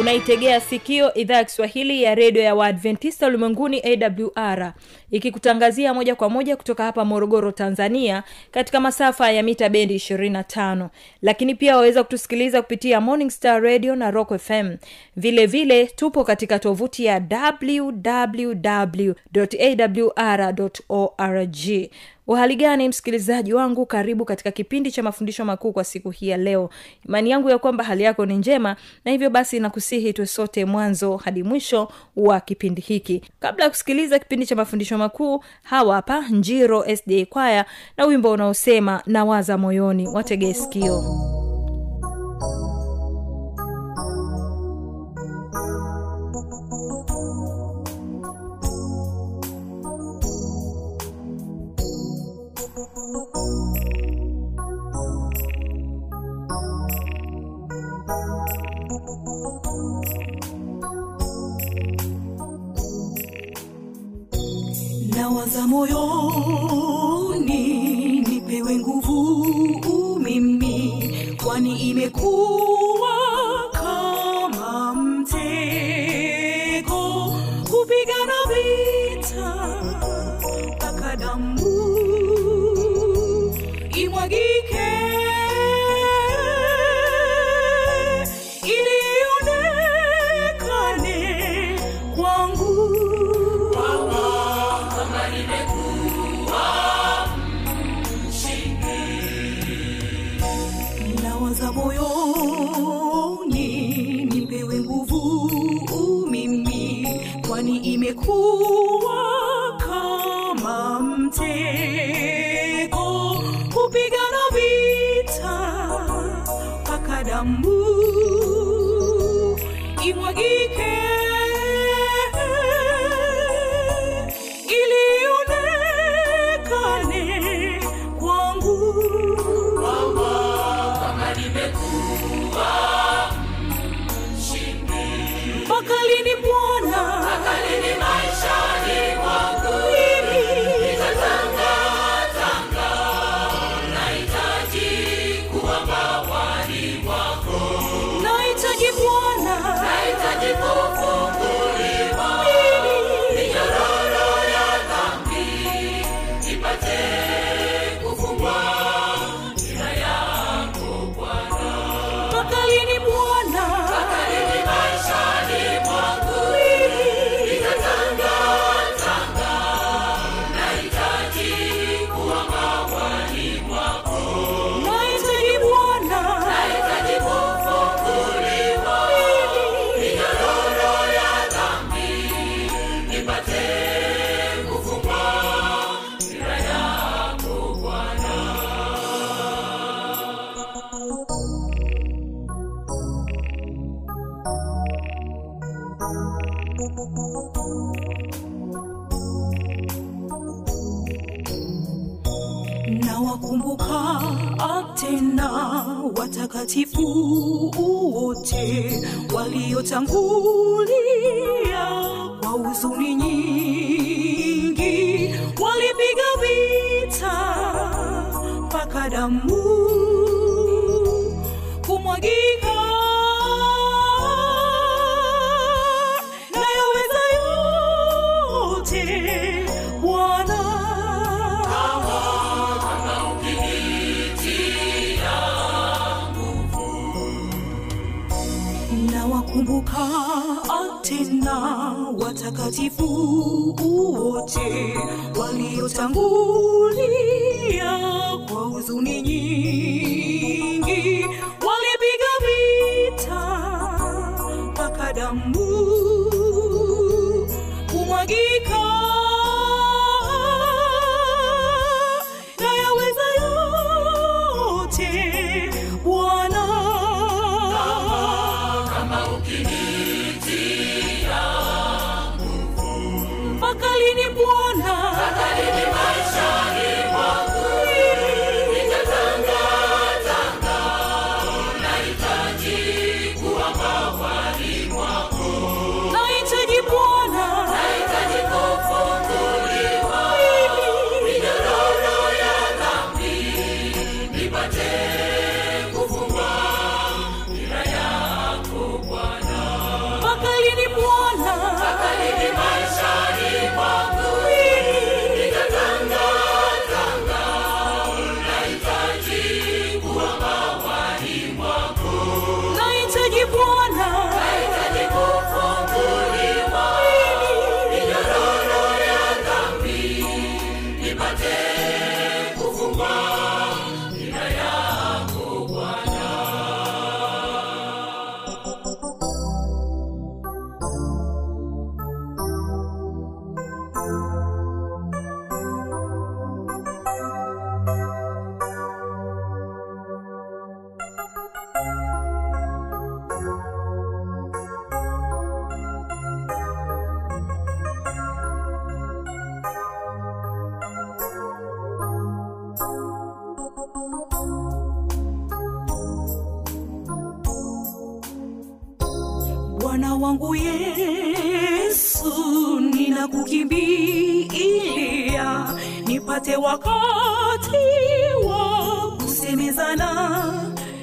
unaitegea sikio idhaa ya kiswahili ya redio ya waadventista ulimwenguni awr ikikutangazia moja kwa moja kutoka hapa morogoro tanzania katika masafa ya mita bendi 25 lakini pia waweza kutusikiliza kupitia morning star radio na rock fm vile vile tupo katika tovuti ya www awr org uhali gani msikilizaji wangu? Karibu katika kipindi cha mafundisho makuu kwa siku hii ya leo. Imani yangu ya kwamba hali yako ni njema na hivyo basi nakusihi tuwe sote mwanzo hadi mwisho wa kipindi hiki. Kabla ya kusikiliza kipindi cha mafundisho makuu hawa hapa njiro sda kwaya na wimbo unaosema nawaza moyoni wategee sikio nawaza moyoni nipewe nguvu mimi kwani imekuwa wote waliotangulia kwa huzuni nyingi walipiga vita mpaka damu kumwagika nawakumbuka tena watakatifu wote waliotangulia kwa huzuni nyingi walipiga vita mpaka damu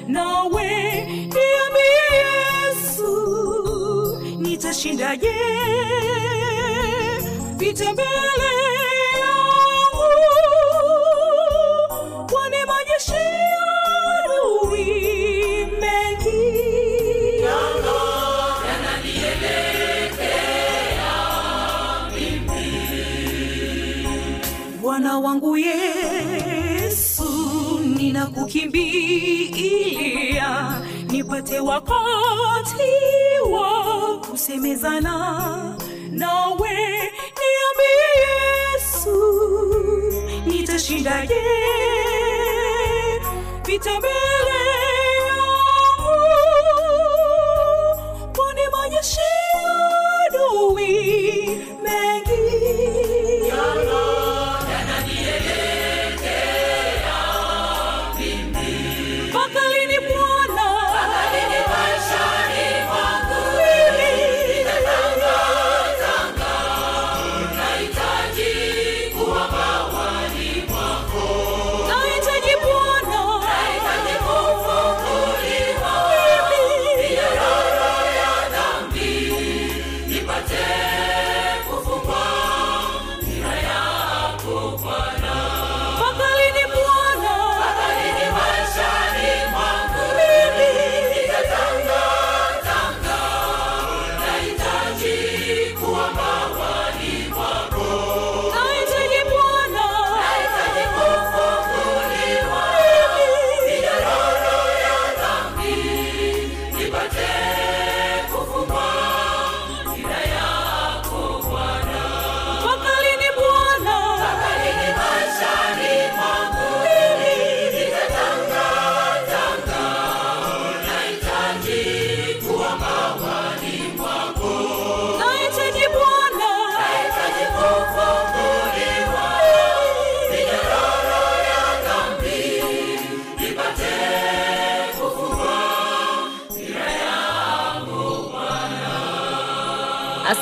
nawe niambie yesu nitashindaje? Vita mbele yangu kwani majeshi adui mengi. Bwana wangu yesu ninakukimbilia nipate wakati wa kusemezana nawe niambie yesu nitashindaje? Vita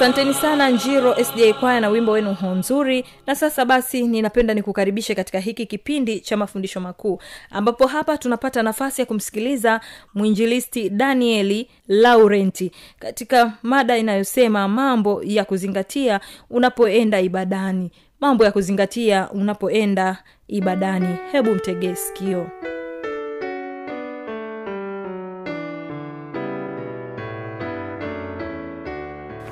asanteni sana njiro sda kwaya na wimbo wenu ho nzuri. Na sasa basi ninapenda nikukaribishe katika hiki kipindi cha mafundisho makuu ambapo hapa tunapata nafasi ya kumsikiliza mwinjilisti danieli laurenti katika mada inayosema mambo ya kuzingatia unapoenda ibadani. Mambo ya kuzingatia unapoenda ibadani. Hebu mtegee sikio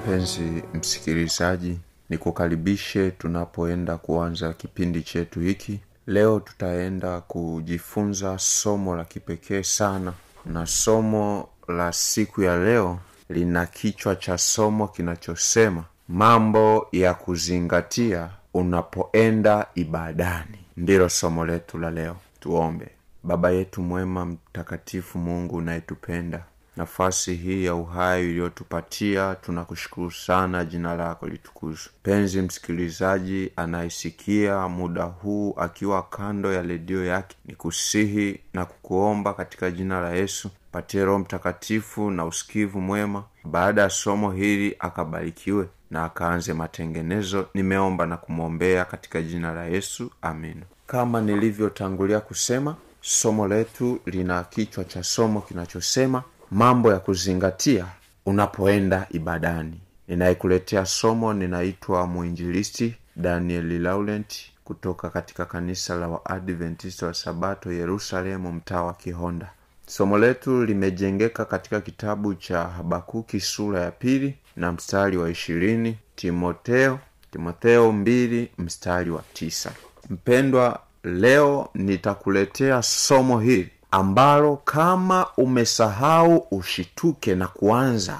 mpenzi msikilizaji nikukaribishe tunapoenda kuanza kipindi chetu hiki. Leo tutaenda kujifunza somo la kipekee sana. Na somo la siku ya leo lina kichwa cha somo kinachosema mambo ya kuzingatia unapoenda ibadani. Ndilo somo letu la leo. Tuombe. Baba yetu mwema mtakatifu mungu unayetupenda nafasi hii ya uhai iliyotupatia tunakushukuru sana jina lako litukuzwe. Penzi msikilizaji anayesikia muda huu akiwa kando ya redio yake. Ni kusihi na kukuomba katika jina la yesu patie roho mtakatifu na usikivu mwema. Baada ya somo hili akabarikiwe na akaanze matengenezo. Nimeomba na kumwombea katika jina la yesu amina kama nilivyotangulia kusema somo letu lina kichwa cha somo kinachosema mambo ya kuzingatia unapoenda ibadani. Ninayekuletea somo ninaitwa mwinjilisti daniel laurent kutoka katika kanisa la waadventista wa sabato yerusalemu mtaa wa kihonda. Somo letu limejengeka katika kitabu cha habakuki sura ya pili na mstari wa ishirini timoteo timotheo mbili mstari wa tisa. Mpendwa leo nitakuletea somo hili ambalo kama umesahau ushituke na kuanza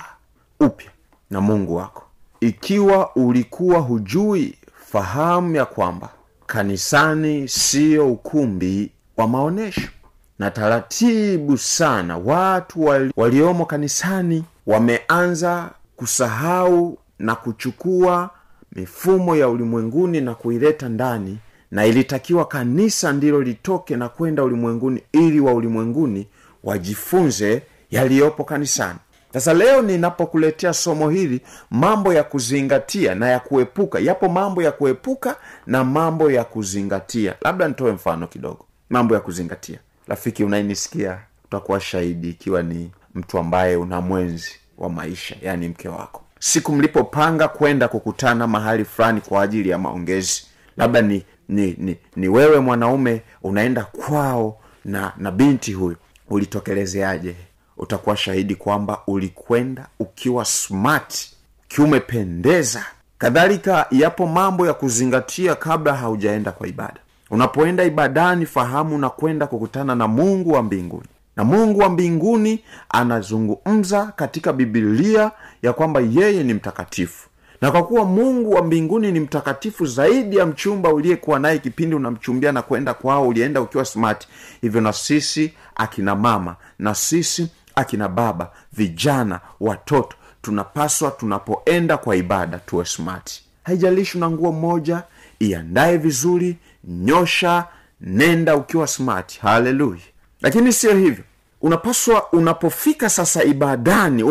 upya na mungu wako. Ikiwa ulikuwa hujui fahamu ya kwamba kanisani siyo ukumbi wa maonyesho na taratibu sana watu wali, waliomo kanisani wameanza kusahau na kuchukua mifumo ya ulimwenguni na kuileta ndani na ilitakiwa kanisa ndilo litoke na kwenda ulimwenguni ili wa ulimwenguni wajifunze yaliyopo kanisani. Sasa leo ninapokuletea somo hili mambo ya kuzingatia na ya kuepuka. Yapo mambo ya kuepuka na mambo ya kuzingatia. Labda nitoe mfano kidogo. Mambo ya kuzingatia. Rafiki unayenisikia utakuwa shahidi ikiwa ni mtu ambaye una mwenzi wa maisha yaani mke wako. Siku mlipopanga kwenda kukutana mahali fulani kwa ajili ya maongezi labda ni ni ni, ni wewe mwanaume unaenda kwao na na binti huyu ulitokelezeaje? Utakuwa shahidi kwamba ulikwenda ukiwa smart ukiwa umependeza kadhalika yapo mambo ya kuzingatia kabla haujaenda kwa ibada. Unapoenda ibadani fahamu na kwenda kukutana na mungu wa mbinguni. Na mungu wa mbinguni anazungumza katika bibilia ya kwamba yeye ni mtakatifu na kwa kuwa mungu wa mbinguni ni mtakatifu zaidi ya mchumba uliyekuwa naye kipindi unamchumbia na kwenda kwao ulienda ukiwa smart. Hivyo na sisi akina mama na sisi akina baba vijana watoto tunapaswa tunapoenda kwa ibada tuwe smart. Haijalishi una nguo moja iandaye vizuri nyosha nenda ukiwa smart. Haleluya lakini sio hivyo. Unapaswa unapofika sasa ibadani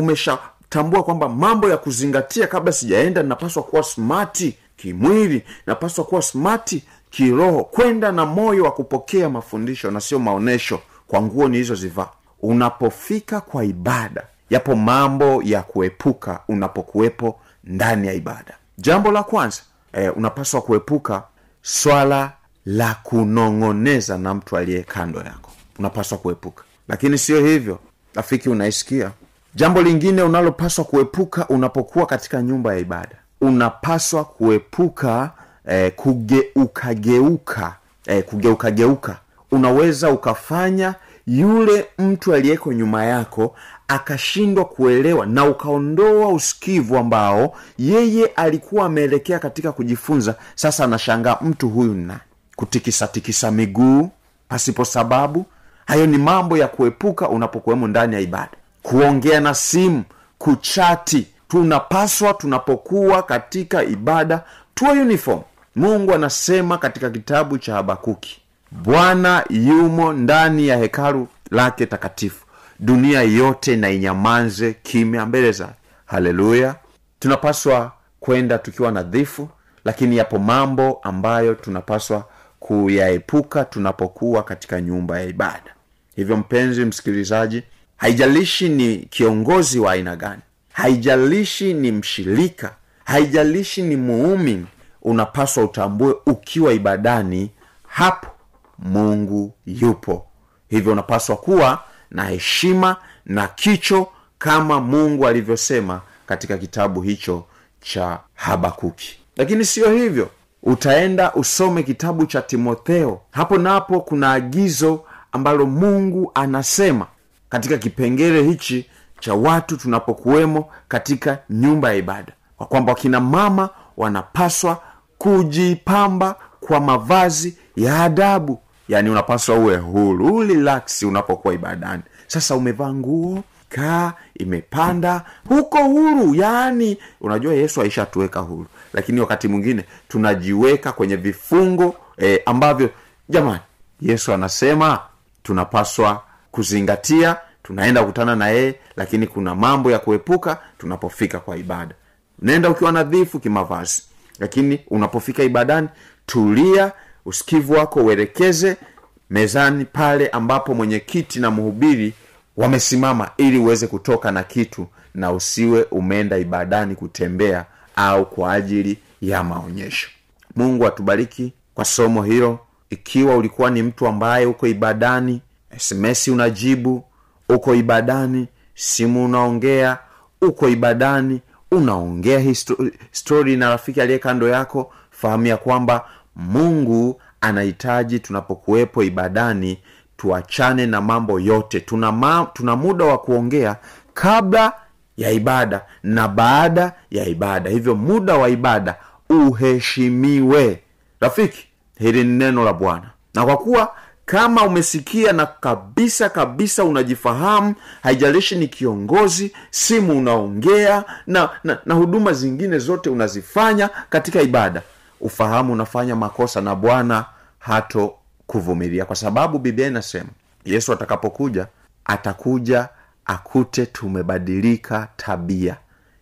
umeshatambua kwamba mambo ya kuzingatia kabla sijaenda napaswa kuwa smati kimwili napaswa kuwa smati kiroho kwenda na moyo wa kupokea mafundisho na sio maonyesho kwa nguo nilizozivaa unapofika kwa ibada yapo mambo ya kuepuka unapokuwepo ndani ya ibada. Jambo la kwanza e, unapaswa kuepuka swala la kunong'oneza na mtu aliye kando yako. Unapaswa kuepuka. Lakini sio hivyo. Rafiki unaisikia jambo lingine unalopaswa kuepuka unapokuwa katika nyumba ya ibada. Unapaswa kuepuka eh, kugeukageuka eh, kugeukageuka. Unaweza ukafanya yule mtu aliyeko nyuma yako akashindwa kuelewa na ukaondoa usikivu ambao yeye alikuwa ameelekea katika kujifunza. Sasa anashangaa mtu huyu nani? Kutikisatikisa miguu pasipo sababu? Hayo ni mambo ya kuepuka unapokuwemo ndani ya ibada kuongea na simu kuchati. Tunapaswa tunapokuwa katika ibada tuwe uniform. Mungu anasema katika kitabu cha habakuki bwana yumo ndani ya hekalu lake takatifu. Dunia yote na inyamanze kimya mbele zake. Haleluya. Tunapaswa kwenda tukiwa nadhifu lakini yapo mambo ambayo tunapaswa kuyaepuka tunapokuwa katika nyumba ya ibada. Hivyo mpenzi msikilizaji haijalishi ni kiongozi wa aina gani. Haijalishi ni mshirika. Haijalishi ni muumini. Unapaswa utambue ukiwa ibadani hapo mungu yupo. Hivyo unapaswa kuwa na heshima na kicho kama mungu alivyosema katika kitabu hicho cha habakuki. Lakini siyo hivyo. Utaenda usome kitabu cha timotheo. Hapo napo kuna agizo ambalo mungu anasema katika kipengele hichi cha watu tunapokuwemo katika nyumba ya ibada. Kwa kwamba wakina mama wanapaswa kujipamba kwa mavazi ya adabu. Yaani unapaswa uwe huru relax unapokuwa ibadani. Sasa umevaa nguo kaa imepanda huko huru. Yaani unajua yesu aishatuweka huru. Lakini wakati mwingine tunajiweka kwenye vifungo eh, ambavyo jamani yesu anasema tunapaswa kuzingatia tunaenda kukutana na yeye lakini kuna mambo ya kuepuka tunapofika kwa ibada. Nenda ukiwa nadhifu kimavazi lakini unapofika ibadani tulia usikivu wako uelekeze mezani pale ambapo mwenyekiti na mhubiri wamesimama ili uweze kutoka na kitu na usiwe umeenda ibadani kutembea au kwa ajili ya maonyesho. Mungu atubariki kwa somo hilo. Ikiwa ulikuwa ni mtu ambaye uko ibadani sms unajibu uko ibadani simu unaongea uko ibadani unaongea histori, stori na rafiki aliye kando yako fahamu ya kwamba mungu anahitaji tunapokuwepo ibadani tuachane na mambo yote. Tuna, ma, tuna muda wa kuongea kabla ya ibada na baada ya ibada. Hivyo muda wa ibada uheshimiwe. Rafiki hili ni neno la bwana. Na kwa kuwa kama umesikia na kabisa kabisa unajifahamu haijalishi ni kiongozi simu unaongea na, na, na huduma zingine zote unazifanya katika ibada ufahamu unafanya makosa na bwana hato kuvumilia kwa sababu biblia inasema yesu atakapokuja atakuja akute tumebadilika tabia.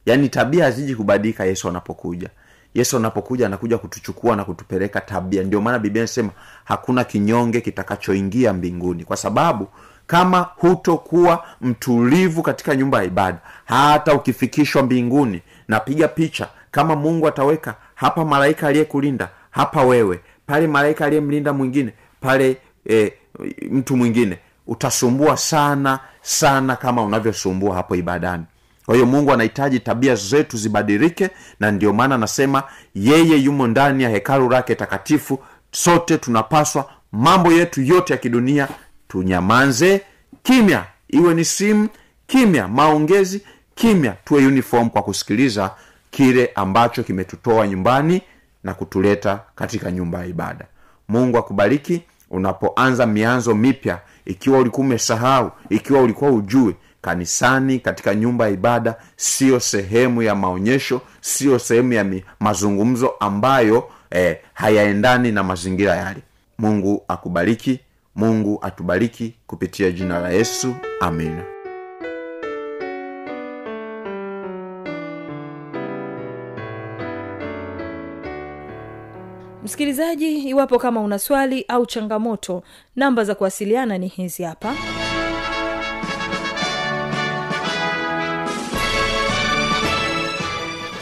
Yaani tabia haziji kubadilika yesu anapokuja yesu anapokuja anakuja kutuchukua na kutupeleka tabia. Ndio maana biblia inasema hakuna kinyonge kitakachoingia mbinguni. Kwa sababu kama hutokuwa mtulivu katika nyumba ya ibada hata ukifikishwa mbinguni napiga picha kama mungu ataweka hapa malaika aliyekulinda hapa wewe pale malaika aliyemlinda mwingine pale e, mtu mwingine utasumbua sana sana kama unavyosumbua hapo ibadani kwa hiyo mungu anahitaji tabia zetu zibadilike na ndio maana anasema yeye yumo ndani ya hekalu lake takatifu. Sote tunapaswa mambo yetu yote ya kidunia tunyamanze kimya. Iwe ni simu kimya. Maongezi kimya. Tuwe uniform kwa kusikiliza kile ambacho kimetutoa nyumbani na kutuleta katika nyumba ya ibada. Mungu akubariki. Unapoanza mianzo mipya ikiwa ulikuwa umesahau ikiwa ulikuwa ujue kanisani katika nyumba ya ibada siyo sehemu ya maonyesho siyo sehemu ya mazungumzo ambayo eh, hayaendani na mazingira yale. Mungu akubariki mungu atubariki kupitia jina la yesu. Amina. Msikilizaji iwapo kama una swali au changamoto namba za kuwasiliana ni hizi hapa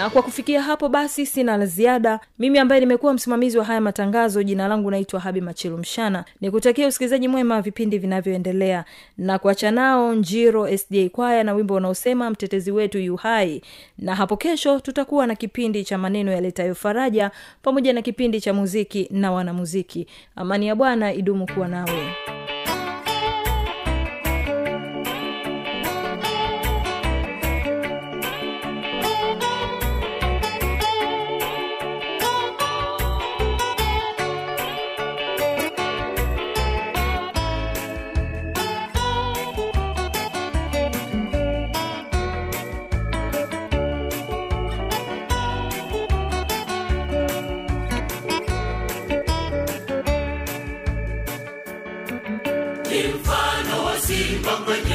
na kwa kufikia hapo basi sina la ziada. Mimi ambaye nimekuwa msimamizi wa haya matangazo jina langu naitwa habi machilu mshana. Nikutakia usikilizaji mwema vipindi vinavyoendelea. Na kuacha nao njiro sda kwaya na wimbo unaosema mtetezi wetu yuhai na hapo kesho tutakuwa na kipindi cha maneno yaletayo faraja pamoja na kipindi cha muziki na wanamuziki. Amani ya bwana idumu kuwa nawe Bangwe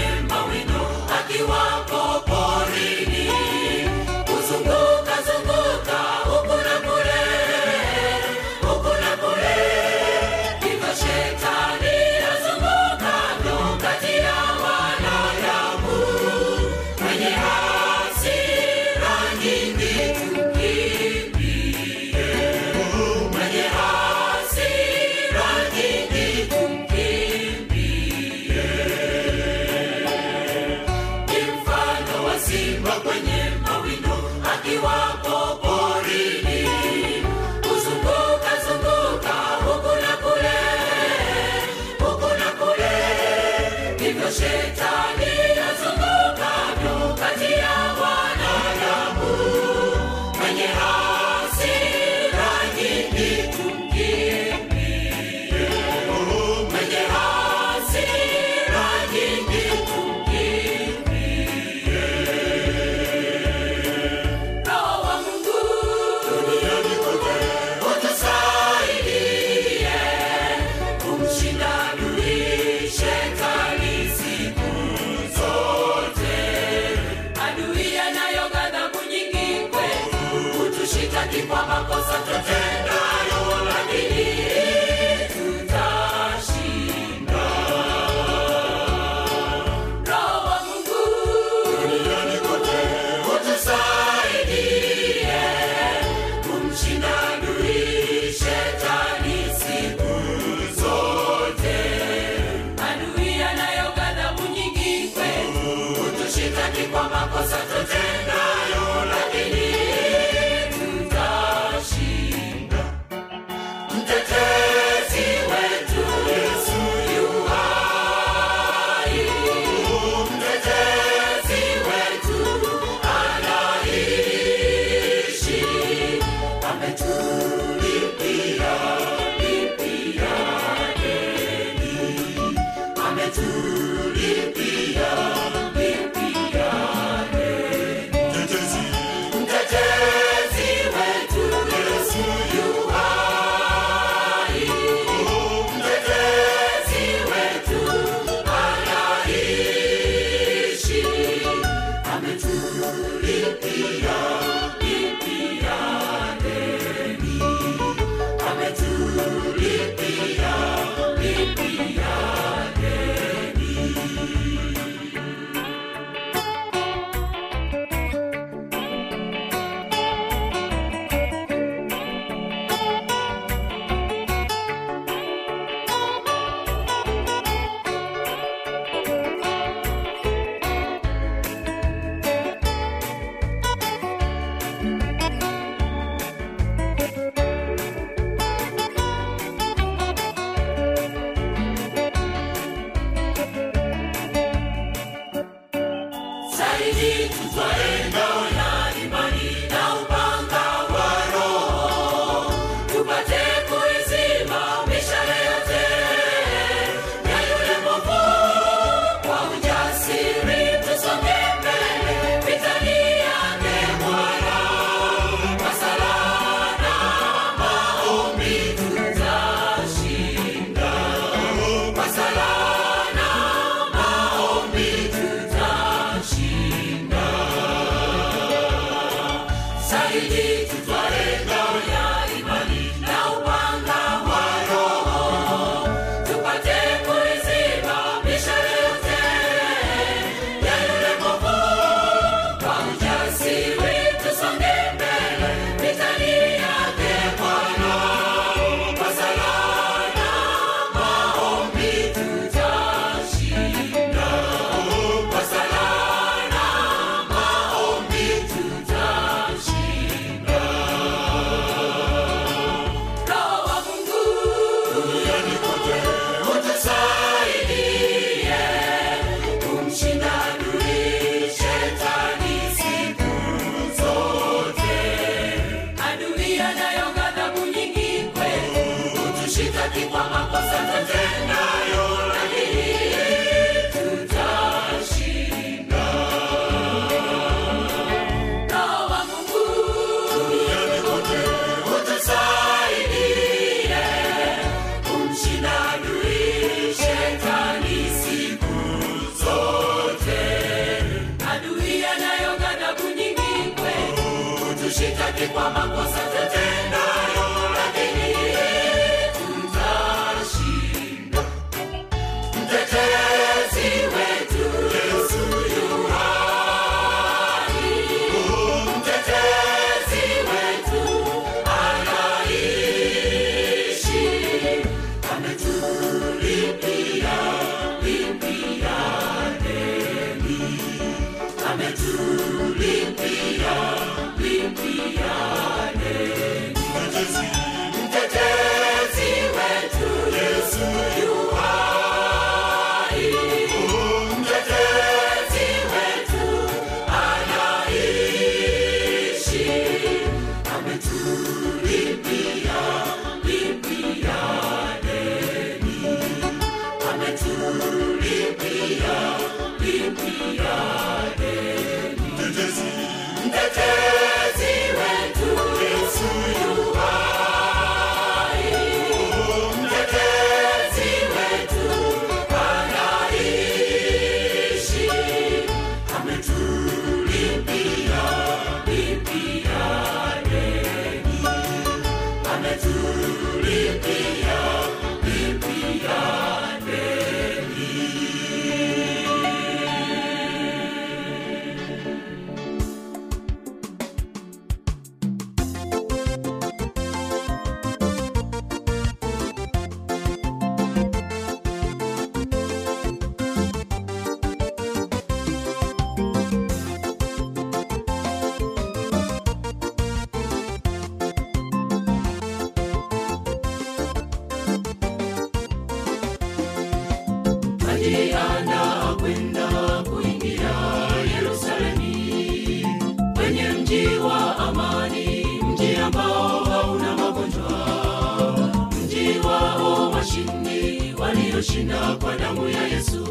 washindi walioshinda kwa damu ya Yesu.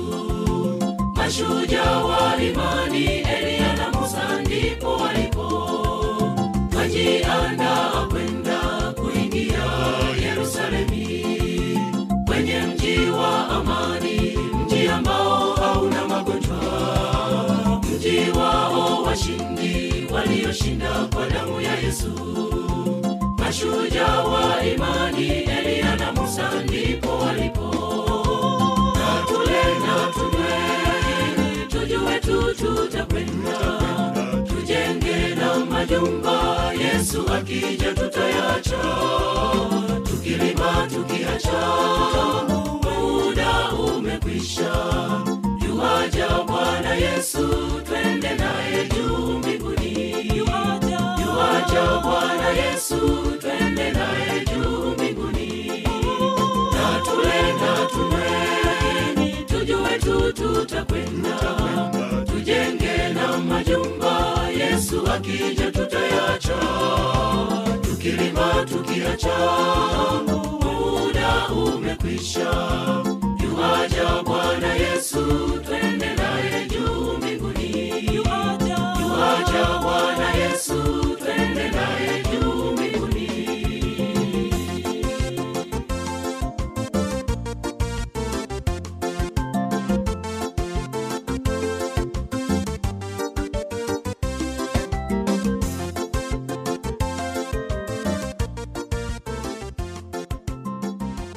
Mashujaa wa imani, Eliya na Musa ndipo walipo, wajianda kwenda kuingia Yerusalemi, kwenye mji wa amani, mji ambao hauna magonjwa, mji wao washindi walioshinda kwa damu ya Yesu. Mashujaa wa imani, Eliya na Musa ndipo walipo, na tule na tunywe, tujue tu tutakwenda, tujenge na majumba, Yesu akija tutayacha, tukilima tukiacha, muda umekwisha, yuaja Bwana Yesu, Yesu akija tutayacha, tukilima tukiacha, muda umekwisha. yuwaja Bwana Yesu, twende